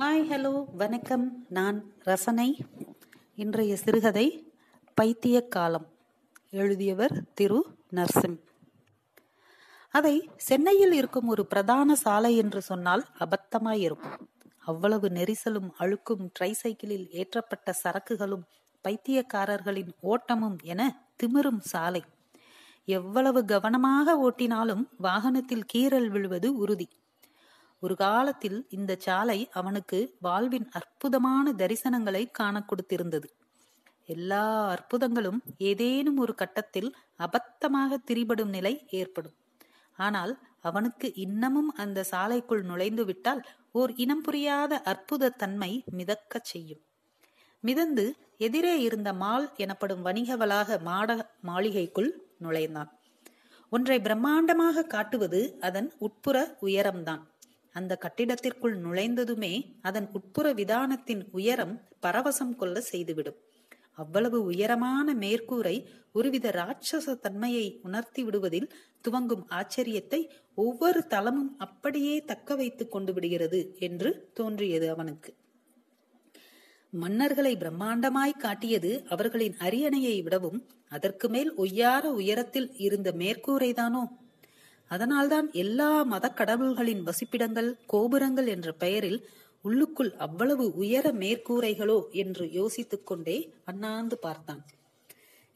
Hi hello வணக்கம். நான் ரசனை. இன்றைய சிறுகதை பைத்திய காலம் எழுதியவர் திரு நர்சிம். அதை சென்னையில் இருக்கும் ஒரு பிரதான சாலை என்று சொன்னால் அபத்தமாயிருக்கும். அவ்வளவு நெரிசலும் அழுக்கும் ட்ரைசைக்கிளில் ஏற்றப்பட்ட சரக்குகளும் பைத்தியக்காரர்களின் ஓட்டமும் என திமிரும் சாலை. எவ்வளவு கவனமாக ஓட்டினாலும் வாகனத்தில் கீறல் விழுவது உறுதி. ஒரு காலத்தில் இந்த சாலை அவனுக்கு வாழ்வின் அற்புதமான தரிசனங்களை காண கொடுத்திருந்தது. எல்லா அற்புதங்களும் ஏதேனும் ஒரு கட்டத்தில் அபத்தமாக திரிபடும் நிலை ஏற்படும். ஆனால் அவனுக்கு இன்னமும் அந்த சாலைக்குள் நுழைந்து விட்டால் ஓர் இனம் புரியாத அற்புத தன்மை மிதக்கச் செய்யும். மிதந்து எதிரே இருந்த மால் எனப்படும் வணிக வளாக மாட மாளிகைக்குள் நுழைந்தான். ஒன்றை பிரம்மாண்டமாக காட்டுவது அதன் உட்புற உயரம்தான். அந்த கட்டிடத்திற்குள் நுழைந்ததுமே அதன் உட்புற விதானத்தின் உயரம் பரவசம் கொள்ள செய்துவிடும். அவ்வளவு உயரமான மேற்கூரை ஒருவித ராட்சச தன்மையை உணர்த்தி விடுவதில் துவங்கும் ஆச்சரியத்தை ஒவ்வொரு தளமும் அப்படியே தக்க வைத்துக் கொண்டு விடுகிறது என்று தோன்றியது அவனுக்கு. மன்னர்களை பிரம்மாண்டமாய் காட்டியது அவர்களின் அரியணையை விடவும் அதற்கு மேல் ஒய்யார உயரத்தில் இருந்த மேற்கூரைதானோ? அதனால்தான் எல்லா மத கடவுள்களின் வசிப்பிடங்கள் கோபுரங்கள் என்ற பெயரில் உள்ளுக்குள் அவ்வளவு உயர மேற்கூரைகளோ என்று யோசித்துக் கொண்டே அண்ணாந்து பார்த்தான்.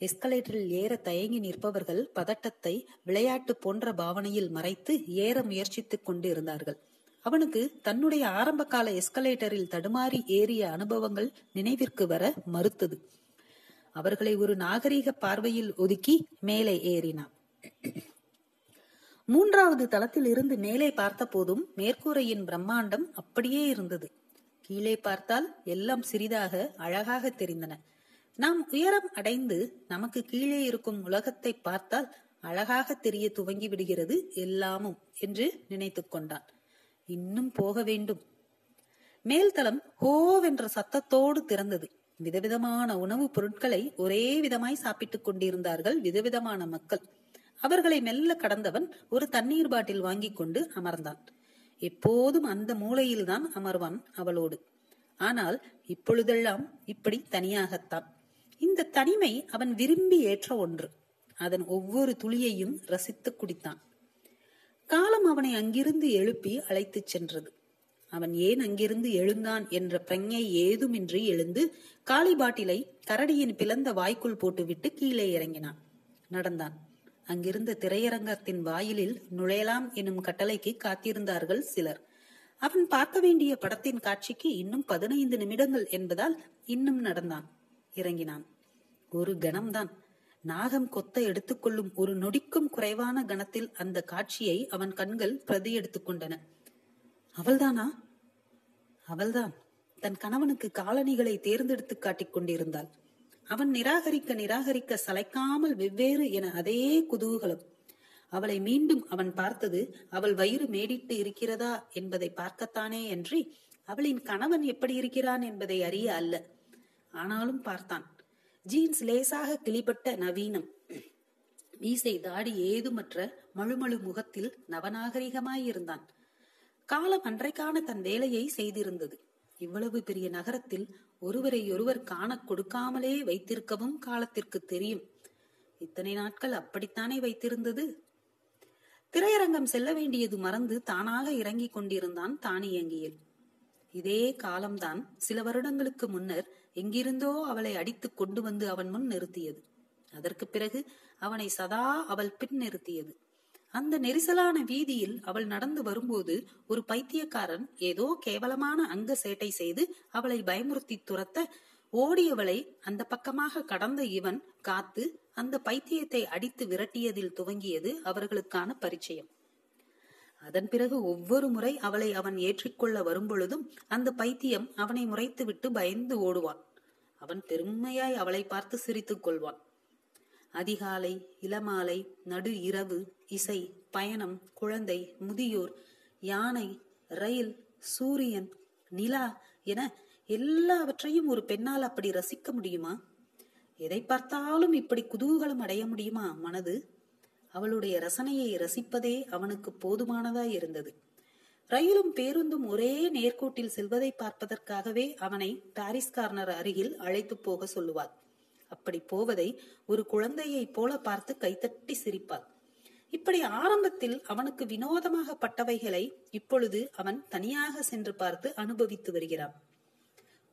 எஸ்கலேட்டரில் ஏற தயங்கி நிற்பவர்கள் பதட்டத்தை விளையாட்டு போன்ற பாவனையில் மறைத்து ஏற முயற்சித்துக் கொண்டு இருந்தார்கள் அவனுக்கு தன்னுடைய ஆரம்ப கால எஸ்கலேட்டரில் தடுமாறி ஏறிய அனுபவங்கள் நினைவிற்கு வர மறுத்தது. அவர்களை ஒரு நாகரீக பார்வையில் ஒதுக்கி மேலே ஏறினான். மூன்றாவது தளத்தில் இருந்து மேலே பார்த்த போதும் மேற்கூரையின் பிரம்மாண்டம் அப்படியே இருந்தது. கீழே பார்த்தால் எல்லாம் சிறிதாக அழகாக தெரிந்தன. நாம் உயரம் அடைந்து நமக்கு கீழே இருக்கும் உலகத்தை பார்த்தால் அழகாக தெரிய துவங்கி விடுகிறது எல்லாமும் என்று நினைத்துக் கொண்டான். இன்னும் போக வேண்டும். மேல்தளம் ஹோவென்ற சத்தத்தோடு திறந்தது. விதவிதமான உணவுப் பொருட்களை ஒரே விதமாய் சாப்பிட்டுக் கொண்டிருந்தார்கள் விதவிதமான மக்கள். அவர்களை மெல்ல கடந்தவன் ஒரு தண்ணீர் பாட்டில் வாங்கி கொண்டு அமர்ந்தான். எப்போதும் அந்த மூலையில்தான் அமர்வான் அவளோடு. ஆனால் இப்பொழுதெல்லாம் இப்படி தனியாகத்தான். இந்த தனிமை அவன் விரும்பி ஏற்ற ஒன்று. அதன் ஒவ்வொரு துளியையும் ரசித்து குடித்தான். காலம் அவனை அங்கிருந்து எழுப்பி அழைத்துச் சென்றது. அவன் ஏன் அங்கிருந்து எழுந்தான் என்ற பிரஞ்சை ஏதுமின்றி எழுந்து காளி பாட்டிலை கரடியின் பிளந்த வாய்க்குள் போட்டுவிட்டு கீழே இறங்கினான். நடந்தான். அங்கிருந்த திரையரங்கத்தின் வாயிலில் நுழையலாம் எனும் கட்டளைக்கு காத்திருந்தார்கள் சிலர். அவன் பார்க்க வேண்டிய படத்தின் காட்சிக்கு இன்னும் பதினைந்து நிமிடங்கள் என்பதால் இன்னும் நடந்தான். இறங்கினான். ஒரு கணம்தான். நாகம் கொத்த எடுத்துக்கொள்ளும் ஒரு நொடிக்கும் குறைவான கணத்தில் அந்த காட்சியை அவன் கண்கள் பிரதி எடுத்துக் கொண்டன அவள்தானா? அவள்தான். தன் கணவனுக்கு காலணிகளை தேர்ந்தெடுத்து காட்டிக் கொண்டிருந்தாள். அவன் நிராகரிக்க நிராகரிக்க சளைக்காமல் வெவ்வேறு என அதே குதூகலம். அவளை மீண்டும் அவன் பார்த்தது அவள் வயிறு மேடிட்டு இருக்கிறதா என்பதை பார்க்கத்தானே என்றி அவளின் கணவன் எப்படி இருக்கிறான் என்பதை அறிய அல்ல. ஆனாலும் பார்த்தான். ஜீன்ஸ் லேசாக கிளிப்பட்ட நவீனம். மீசை தாடி ஏதுமற்ற மழுமழு முகத்தில் நவநாகரிகமாயிருந்தான் காலம் அன்றைக்கான தன் வேலையை செய்திருந்தது. இவ்வளவு பெரிய நகரத்தில் ஒருவரை ஒருவர் காண கொடுக்காமலே வைத்திருக்கவும் காலத்திற்கு தெரியும். இத்தனை நாட்கள் அப்படித்தானே வைத்திருந்தது? திரையரங்கம் செல்ல வேண்டியது மறந்து தானாக இறங்கிக் கொண்டிருந்தான் தானியங்கியில். இதே காலம்தான் சில வருடங்களுக்கு முன்னர் எங்கிருந்தோ அவளை அடித்து கொண்டு வந்து அவன் முன் நிறுத்தியது. அதற்கு பிறகு அவனை சதா அவள் பின் நிறுத்தியது. அந்த நெரிசலான வீதியில் அவள் நடந்து வரும்போது ஒரு பைத்தியக்காரன் ஏதோ கேவலமான அங்க சேட்டை செய்து அவளை பயமுறுத்தி துரத்த ஓடியவளை அந்த பக்கமாக கடந்த இவன் காத்து அந்த பைத்தியத்தை அடித்து விரட்டியதில் துவங்கியது அவர்களுக்கான பரிச்சயம். அதன் பிறகு ஒவ்வொரு முறை அவளை அவன் ஏற்றிக்கொள்ள வரும்பொழுதும் அந்த பைத்தியம் அவனை முறைத்துவிட்டு பயந்து ஓடுவான். அவன் பெருமையாய் அவளை பார்த்து சிரித்துக் கொள்வான். அதிகாலை இளமாலை நடு இரவு இசை பயணம் குழந்தை முதியோர் யானை ரயில் சூரியன் நிலா என எல்லாவற்றையும் ஒரு பெண்ணால் அப்படி ரசிக்க முடியுமா? எதை பார்த்தாலும் இப்படி குதூகலம் அடைய முடியுமா மனது? அவளுடைய ரசனையை ரசிப்பதே அவனுக்கு போதுமானதாய் இருந்தது. ரயிலும் பேருந்தும் ஒரே நேர்கோட்டில் செல்வதை பார்ப்பதற்காகவே அவனை பாரிஸ் கார்னர் அருகில் அழைத்து போக சொல்லுவாள். அப்படி போவதை ஒரு குழந்தையைப் போல பார்த்து கைதட்டி சிரிப்பாள். இப்படி ஆரம்பத்தில் அவனுக்கு வினோதமாக பட்டவைகளை இப்பொழுது அவன் தனியாக சென்று பார்த்து அனுபவித்து வருகிறான்.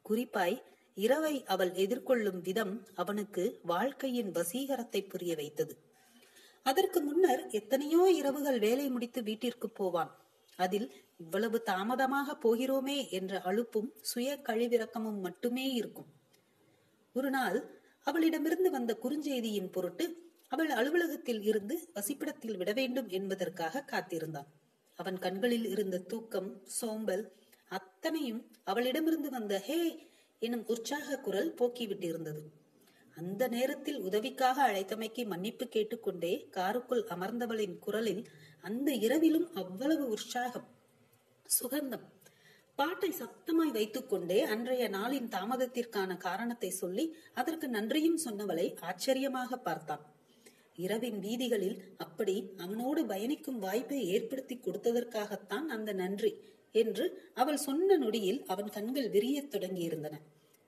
குறிப்பாய் இரவை அவள் எதிர்கொள்ளும் விதம் அவனுக்கு வாழ்க்கையின் வசீகரத்தை புரிய வைத்தது. அதற்கு முன்னர் எத்தனையோ இரவுகள் வேலை முடித்து வீட்டிற்கு போவான். அதில் இவ்வளவு தாமதமாக போகிறோமே என்ற அலுப்பும் சுய கழிவிறக்கமும் மட்டுமே இருக்கும். ஒரு நாள் அவளிடமிருந்து வந்த குறுஞ்செய்தியின் பொருட்டு அவள் அலுவலகத்தில் இருந்து வசிப்பிடத்தில் விட வேண்டும் என்பதற்காக காத்திருந்தான். அவன் கண்களில் இருந்த தூக்கம் சோம்பல் அத்தனையும் அவளிடமிருந்து வந்த ஹே! எனும் உற்சாக குரல் போக்கிவிட்டிருந்தது. அந்த நேரத்தில் உதவிக்காக அழைத்தமைக்கு மன்னிப்பு கேட்டுக்கொண்டே காருக்குள் அமர்ந்தவளின் குரலில் அந்த இரவிலும் அவ்வளவு உற்சாகம் சுகந்தம் பாட்டை சத்தமாய் வைத்துக்கொண்டே அன்றைய நாளின் தாமதத்திற்கான காரணத்தை சொல்லி அதற்கு நன்றியும் சொன்னவளை ஆச்சரியமாக பார்த்தான். இரவின் வீதிகளில் அப்படி அவனோடு பயணிக்கும் வாய்ப்பை ஏற்படுத்தி கொடுத்ததற்காகத்தான் அந்த நன்றி என்று அவள் சொன்ன நொடியில் அவன் கண்கள் விரியத் தொடங்கியிருந்தன.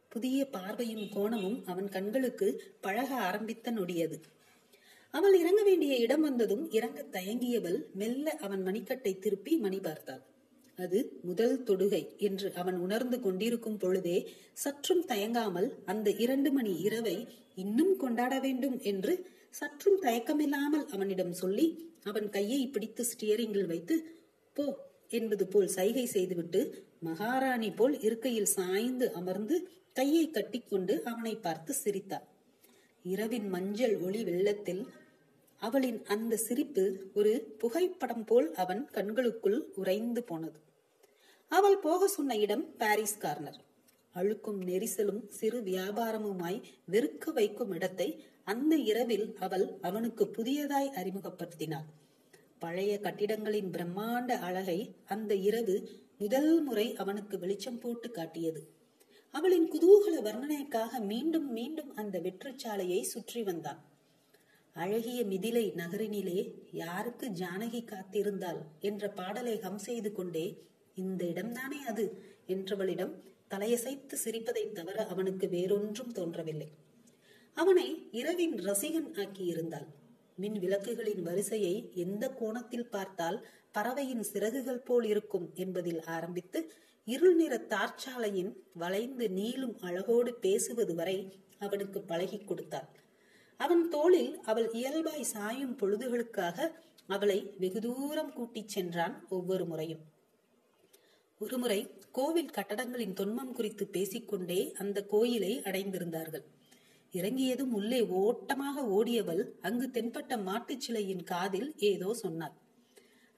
புதிய பார்வையும் கோணமும் அவன் கண்களுக்கு பழக ஆரம்பித்த நொடியது. அவள் இறங்க வேண்டிய இடம் வந்ததும் இறங்க தயங்கியவள் மெல்ல அவன் மணிக்கட்டை திருப்பி மணி பார்த்தாள். அது முதல் தொடுகை என்று அவன் உணர்ந்து கொண்டிருக்கும் பொழுதே சற்றும் தயங்காமல் அந்த இரண்டு மணி இரவை இன்னும் கொண்டாட வேண்டும் என்று சற்றும் தயக்கமில்லாமல் அவனிடம் சொல்லி அவன் கையை பிடித்து ஸ்டியரிங்கில் வைத்து போ என்பது போல் சைகை செய்துவிட்டு மகாராணி போல் இருக்கையில் சாய்ந்து அமர்ந்து கையை கட்டிக்கொண்டு அவனை பார்த்து சிரித்தார் இரவின் மஞ்சள் ஒளி வெள்ளத்தில் அவளின் அந்த சிரிப்பு ஒரு புகைப்படம் போல் அவன் கண்களுக்குள் உறைந்து போனது. அவள் போக சொன்ன இடம் பாரிஸ் கார்னர். அழுக்கும் நெரிசலும் சிறு வியாபாரமுமாய் வெறுக்க வைக்கும் இடத்தை அந்த இரவில் அவள் அவனுக்கு புதியதாய் அறிமுகப்படுத்தினாள். பழைய கட்டிடங்களின் பிரம்மாண்ட அழகை அந்த இரவு முதல் முறை அவனுக்கு வெளிச்சம் போட்டு காட்டியது. அவளின் குதூகல வர்ணனைக்காக மீண்டும் மீண்டும் அந்த வெற்றுச்சாலையை சுற்றி வந்தான். அழகிய மிதிலை நகரினிலே யாருக்கு ஜானகி காத்திருந்தாள் என்ற பாடலை ஹம் செய்து கொண்டே இந்த இடம்தானே அது? என்றவளிடம் தலையசைத்து சிரிப்பதை தவிர அவனுக்கு வேறொன்றும் தோன்றவில்லை. அவனை இரவின் ரசிகன் ஆக்கியிருந்தாள். மின் விளக்குகளின் வரிசையை எந்த கோணத்தில் பார்த்தால் பறவையின் சிறகுகள் போல் இருக்கும் என்பதில் ஆரம்பித்து இருள் நிற தார்ச்சாலையின் வளைந்து நீளும் அழகோடு பேசுவது வரை அவனுக்கு பழகி கொடுத்தாள். அவன் தோளில் அவள் இயல்பாய் சாயும் பொழுதுகளுக்காக அவளை வெகு தூரம் கூட்டிச் சென்றான் ஒவ்வொரு முறையும். ஒருமுறை கோவில் கட்டடங்களின் தொன்மம் குறித்து பேசிக்கொண்டே அந்த கோயிலை அடைந்திருந்தார்கள். இறங்கியதும் உள்ளே ஓட்டமாக ஓடியவள் அங்கு தென்பட்ட மாட்டுச் சிலையின் காதில் ஏதோ சொன்னாள்.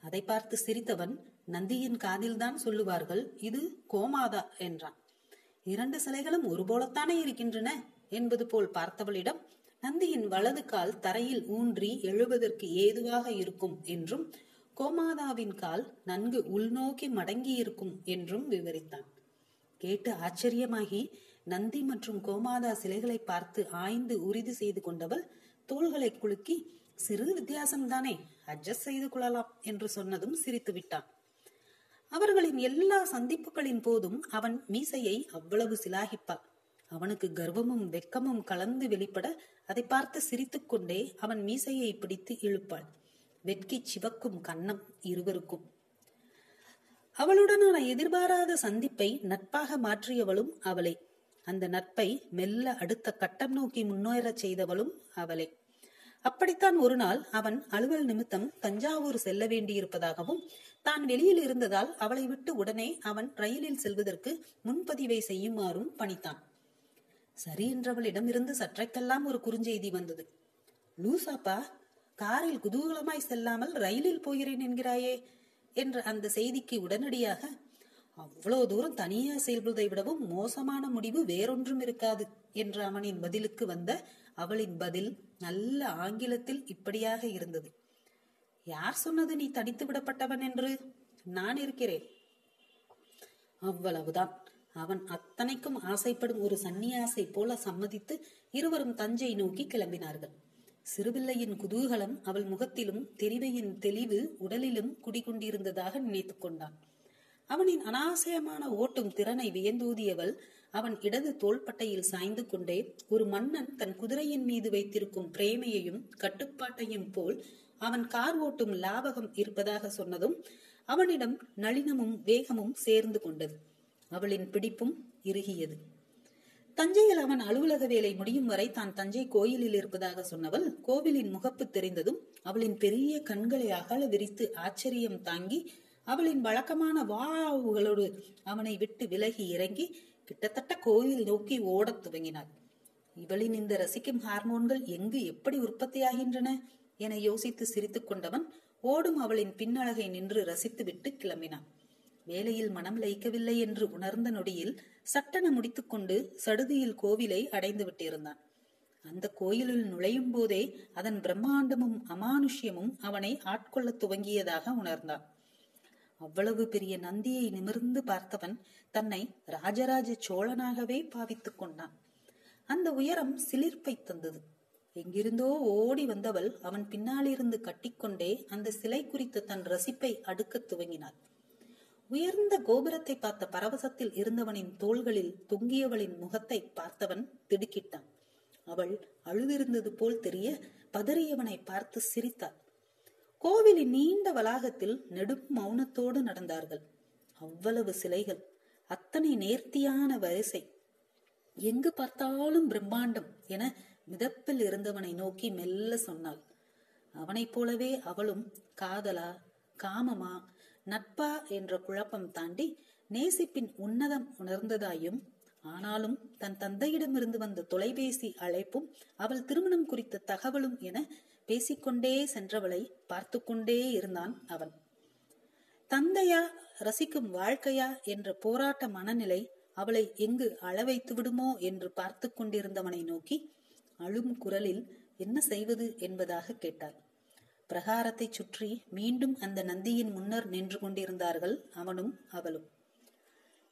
அதை பார்த்து சிரித்தவன் நந்தியின் காதில்தான் சொல்லுவார்கள் இது கோமாதா என்றான். இரண்டு சிலைகளும் ஒரு போலத்தானே இருக்கின்றன? என்பது போல் பார்த்தவளிடம் நந்தியின் வலது கால் தரையில் ஊன்றி எழுவதற்கு ஏதுவாக இருக்கும் என்றும் கோமாதாவின் கால் நன்கு உள்நோக்கி மடங்கி இருக்கும் என்றும் விவரித்தான். கேட்டு ஆச்சரியமாகி நந்தி மற்றும் கோமாதா சிலைகளை பார்த்து ஆய்ந்து உறுதி செய்து கொண்டவள் தோள்களை குலுக்கி சிறு வித்தியாசம்தானே அட்ஜஸ்ட் செய்து கொள்ளலாம் என்று சொன்னதும் சிரித்து விட்டான் அவர்களின் எல்லா சந்திப்புகளின் போதும் அவன் மீசையை அவ்வளவு சிலாகிப்பாள். அவனுக்கு கர்வமும் வெக்கமும் கலந்து வெளிப்பட அதை பார்த்து சிரித்துக்கொண்டே அவன் மீசையை பிடித்து இழுப்பாள். வெட்கி சிவக்கும் கன்னம் இருவருக்கும். அவளுடனான எதிர்பாராத சந்திப்பை நட்பாக மாற்றியவளும் அவளே. அந்த நட்பை மெல்ல அடுத்த கட்டம் நோக்கி முன்னேறச் செய்தவளும் அவளே. அப்படித்தான் ஒரு நாள் அவன் அலுவல் நிமித்தம் தஞ்சாவூர் செல்ல வேண்டியிருப்பதாகவும் தான் வெளியில் இருந்ததால் அவளை விட்டு உடனே அவன் ரயிலில் செல்வதற்கு முன்பதிவை செய்யுமாறும் பணித்தான். சரி என்றவளிடம் இருந்து சற்றைக்கெல்லாம் ஒரு குறுஞ்செய்தி வந்தது. லூசாப்பா காரில் குதூகலமாய் செல்லாமல் ரயிலில் போகிறேன் என்கிறாயே என்ற அந்த செய்திக்கு உடனடியாக அவ்வளவு தூரம் தனியா செயல்படுவதை விடவும் மோசமான முடிவு வேறொன்றும் இருக்காது என்ற அவனின் பதிலுக்கு வந்த அவளின் பதில் நல்ல ஆங்கிலத்தில் இப்படியாக இருந்தது. யார் சொன்னது நீ தனித்து விடப்பட்டவன் என்று? நான் இருக்கிறேன். அவ்வளவுதான். அவன் அத்தனைக்கும் ஆசைப்படும் ஒரு சன்னியாசை போல சம்மதித்து இருவரும் தஞ்சை நோக்கி கிளம்பினார்கள். சிறுபிள்ளையின் குதூகலம் அவள் முகத்திலும் தெரிவையின் தெளிவு உடலிலும் குடிகொண்டிருந்ததாக நினைத்துக் கொண்டான். அவனின் அனாசயமான ஓட்டும் திறனை வியந்தூதியவள் அவன் இடது தோள்பட்டையில் சாய்ந்து கொண்டே ஒரு மன்னன் தன் குதிரையின் மீது வைத்திருக்கும் பிரேமையையும் கட்டுப்பாட்டையும் போல் அவன் கார் ஓட்டும் லாபகம் இருப்பதாக சொன்னதும் அவனிடம் நளினமும் வேகமும் சேர்ந்து கொண்டது. அவளின் பிடிப்பும் இறுகியது. தஞ்சையில் அவன் அலுவலக வேலை முடியும் வரை தான் தஞ்சை கோயிலில் இருப்பதாக சொன்னவள் கோவிலின் முகப்பு தெரிந்ததும் அவளின் பெரிய கண்களை அகல விரித்து ஆச்சரியம் தாங்கி அவளின் வழக்கமான வாவுகளோடு அவனை விட்டு விலகி இறங்கி கிட்டத்தட்ட கோயில் நோக்கி ஓடத் துவங்கினாள். இவளின் இந்த ரசிக்கும் ஹார்மோன்கள் எங்கு எப்படி உற்பத்தியாகின்றன என யோசித்து சிரித்துக் கொண்டவன் ஓடும் அவளின் பின்னழகை நின்று ரசித்துவிட்டு கிளம்பினான். வேலையில் மனம் லயிக்கவில்லை என்று உணர்ந்த நொடியில் சட்டென முடித்துக்கொண்டு சடுதியில் கோவிலை அடைந்து விட்டிருந்தான். அந்த கோயிலில் நுழையும் போதே அதன் பிரம்மாண்டமும் அமானுஷ்யமும் அவனை ஆட்கொள்ளத் துவங்கியதாக உணர்ந்தான். அவ்வளவு பெரிய நந்தியை நிமிர்ந்து பார்த்தவன் தன்னை ராஜராஜ சோழனாகவே பாவித்துக் கொண்டான். அந்த உயரம் சிலிர்ப்பை தந்தது. எங்கிருந்தோ ஓடி வந்தவள் அவன் பின்னாலிருந்து கட்டிக்கொண்டே அந்த சிலை குறித்த தன் ரசிப்பை அடுக்கத் துவங்கினாள். உயர்ந்த கோபுரத்தை பார்த்த பரவசத்தில் இருந்தவனின் தோள்களில் தொங்கியவளின் முகத்தை பார்த்தவன் திடுக்கிட்டான். அவள் அழுதிருந்தது போல் தெரிய பதறியவனை பார்த்து சிரித்தாள். கோவிலின் நீண்ட வளாகத்தில் நெடும் மௌனத்தோடு நடந்தார்கள். அவ்வளவு சிலைகள் அத்தனை நேர்த்தியான வரிசை. எங்கு பார்த்தாலும் பிரம்மாண்டம் என மிதப்பில் இருந்தவனை நோக்கி மெல்ல சொன்னாள். அவனைப் போலவே அவளும் காதலா காமமா நட்பா என்ற குழப்பம் தாண்டி நேசிப்பின் உன்னதம் உணர்ந்ததாயும் ஆனாலும் தன் தந்தையிடமிருந்து வந்த தொலைபேசி அழைப்பும் அவள் திருமணம் குறித்த தகவலும் என பேசிக்கொண்டே சென்றவளை பார்த்து கொண்டே இருந்தான் அவன். தந்தையா ரசிக்கும் வாழ்க்கையா என்ற போராட்ட மனநிலை அவளை எங்கு அளவைத்து விடுமோ என்று பார்த்து கொண்டிருந்தவனை நோக்கி அழும் குரலில் என்ன செய்வது? என்பதாக கேட்டாள். பிரகாரத்தைச் சுற்றி மீண்டும் அந்த நந்தியின் முன்னர் நின்று கொண்டிருந்தார்கள் அவனும் அவளும்.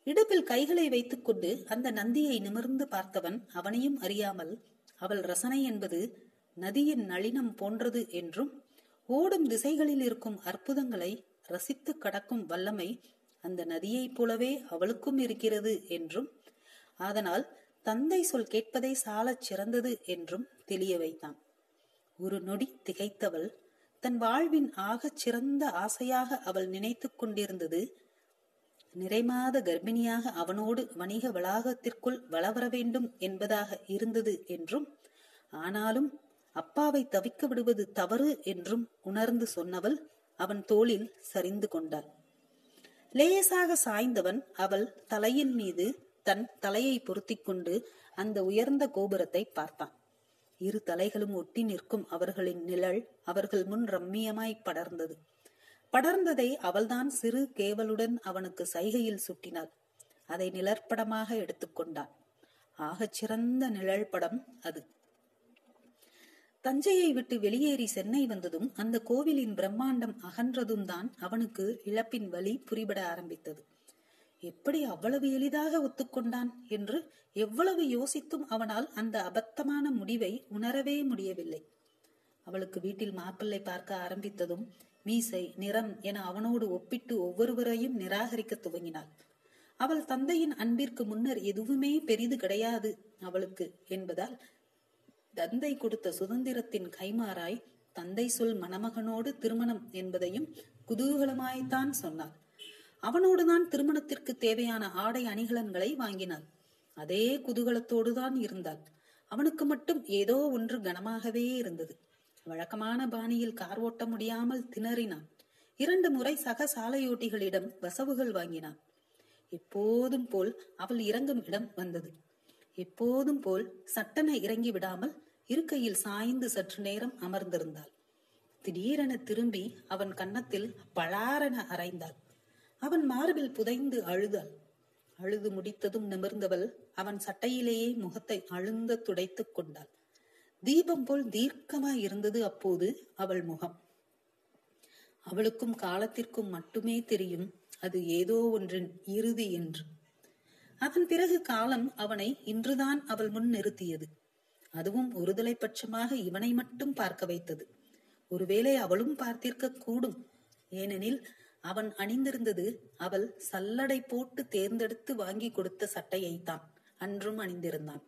இடுப்பில் கைகளை வைத்துக்கொண்டு அந்த நந்தியை நிமிர்ந்து பார்த்தவன் அவனையும் அறியாமல் அவள் ரசனை என்பது நதியின் நளினம் போன்றது என்றும் ஓடும் திசைகளில் இருக்கும் அற்புதங்களை ரசித்து கடக்கும் வல்லமை அந்த நதியைப் போலவே அவளுக்கும் இருக்கிறது என்றும் அதனால் தந்தை சொல் கேட்பதை சாலச் சிறந்தது என்றும் தெளிய வைத்தான். ஒரு நொடி திகைத்தவள் தன் வாழ்வின் ஆகச் சிறந்த ஆசையாக அவள் நினைத்துக் கொண்டிருந்தது. நிறைமாத கர்ப்பிணியாக அவனோடு வணிக வளாகத்திற்குள் வளவர வேண்டும் என்பதாக இருந்தது என்றும் ஆனாலும் அப்பாவை தவிக்க விடுவது தவறு என்றும் உணர்ந்து சொன்னவள் அவன் தோளில் சரிந்து கொண்டாள். லேசாக சாய்ந்தவன் அவள் தலையின் மீது தன் தலையை பொருத்திக் கொண்டு அந்த உயர்ந்த கோபுரத்தை பார்த்தான் இரு தலைகளும் ஒட்டி நிற்கும் அவர்களின் நிழல் அவர்கள் முன் ரம்மியமாய் படர்ந்தது. படர்ந்ததை அவள்தான் சிறு கேவலுடன் அவனுக்கு சைகையில் சுட்டினாள். அதை நிழற்படமாக எடுத்துக்கொண்டான் ஆகச் சிறந்த நிழல் படம் அது. தஞ்சையை விட்டு வெளியேறி சென்னை வந்ததும் அந்த கோவிலின் பிரம்மாண்டம் அகன்றதும் தான் அவனுக்கு இழப்பின் வலி புரிபட ஆரம்பித்தது. எப்படி அவ்வளவு எளிதாக ஒத்துக்கொண்டான் என்று எவ்வளவு யோசித்தும் அவனால் அந்த அபத்தமான முடிவை உணரவே முடியவில்லை. அவளுக்கு வீட்டில் மாப்பிள்ளை பார்க்க ஆரம்பித்ததும் மீசை நிறம் என அவனோடு ஒப்பிட்டு ஒவ்வொருவரையும் நிராகரிக்க துவங்கினாள். அவள் தந்தையின் அன்பிற்கு முன்னர் எதுவுமே பெரிது கிடையாது அவளுக்கு என்பதால் தந்தை கொடுத்த சுதந்திரத்தின் கைமாறாய் தந்தை சொல் மணமகனோடு திருமணம் என்பதையும் குதூகலமாய்த்தான் சொன்னாள். அவனோடுதான் திருமணத்திற்கு தேவையான ஆடை அணிகலன்களை வாங்கினாள் அதே குதூகலத்தோடுதான் இருந்தாள். அவனுக்கு மட்டும் ஏதோ ஒன்று கனமாகவே இருந்தது. வழக்கமான பாணியில் கார் ஓட்ட முடியாமல் திணறினான். இரண்டு முறை சக சாலையோட்டிகளிடம் வசவுகள் வாங்கினான். எப்போதும் போல் அவள் இறங்கும் இடம் வந்தது. எப்போதும் போல் சட்டென இறங்கி விடாமல் இருக்கையில் சாய்ந்து சற்று நேரம் அமர்ந்திருந்தாள். திடீரென திரும்பி அவன் கன்னத்தில் பளாரென அரைந்தாள். அவன் மார்பில் புதைந்து அழுதாள் அழுது முடித்ததும் நிமிர்ந்தவள் அவன் சட்டையிலேயே முகத்தை அழுந்த துடைத்துக் கொண்டாள். தீபம் போல் தீர்க்கமாய் இருந்தது அப்போது அவள் முகம். அவளுக்கும் காலத்திற்கும் மட்டுமே தெரியும் அது ஏதோ ஒன்றின் இறுதி என்று. அதன் பிறகு காலம் அவனை இன்றுதான் அவள் முன் நிறுத்தியது. அதுவும் ஒருதலை பட்சமாக இவனை மட்டும் பார்க்க வைத்தது. ஒருவேளை அவளும் பார்த்திருக்க கூடும். ஏனெனில் அவன் அணிந்திருந்தது அவள் சல்லடை போட்டு தேர்ந்தெடுத்து வாங்கி கொடுத்த சட்டையைத்தான் அன்றும் அணிந்திருந்தான்.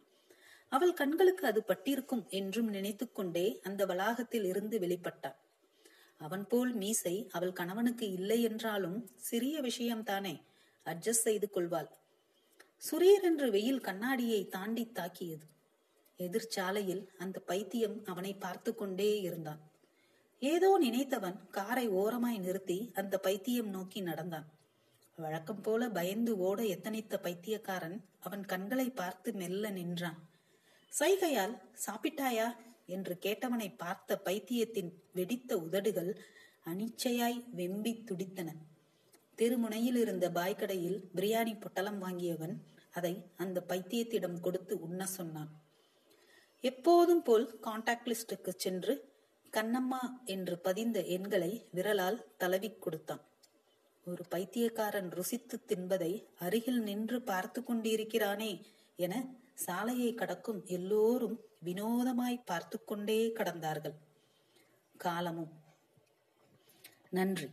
அவள் கண்களுக்கு அது பட்டிருக்கும் என்றும் நினைத்துக்கொண்டே அந்த வளாகத்தில் இருந்து வெளிப்பட்டான் அவன் போல் மீசை அவள் கணவனுக்கு இல்லை என்றாலும் சிறிய விஷயம்தானே அட்ஜஸ்ட் செய்து கொள்வாள். சுரீர் என்று வெயில் கண்ணாடியை தாண்டி தாக்கியது. எதிர்ச்சாலையில் அந்த பைத்தியம் அவனை பார்த்து கொண்டே இருந்தான். ஏதோ நினைத்தவன் காரை ஓரமாய் நிறுத்தி அந்த பைத்தியம் நோக்கி நடந்தான். வழக்கம் போல பயந்து ஓட எத்தனைத்த பைத்தியக்காரன் அவன் கண்களை பார்த்து மெல்ல நின்றான். சைகையால் சாப்பிட்டாயா? என்று கேட்டவனை பார்த்த பைத்தியத்தின் வெடித்த உதடுகள் அனிச்சையாய் வெம்பி துடித்தன. தெருமுனையில் இருந்த பாய்கடையில் பிரியாணி பொட்டலம் வாங்கியவன் அதை அந்த பைத்தியத்திடம் கொடுத்து உண்ண சொன்னான். எப்போதும் போல் கான்டாக்ட் லிஸ்டுக்கு சென்று கண்ணம்மா என்று பதிந்த எண்களை விரலால் தலவிக் கொடுத்தான். ஒரு பைத்தியக்காரன் ருசித்து தின்பதை அருகில் நின்று பார்த்து கொண்டிருக்கிறானே என சாலையை கடக்கும் எல்லோரும் வினோதமாய் பார்த்து கொண்டே கடந்தார்கள். காலமும். நன்றி.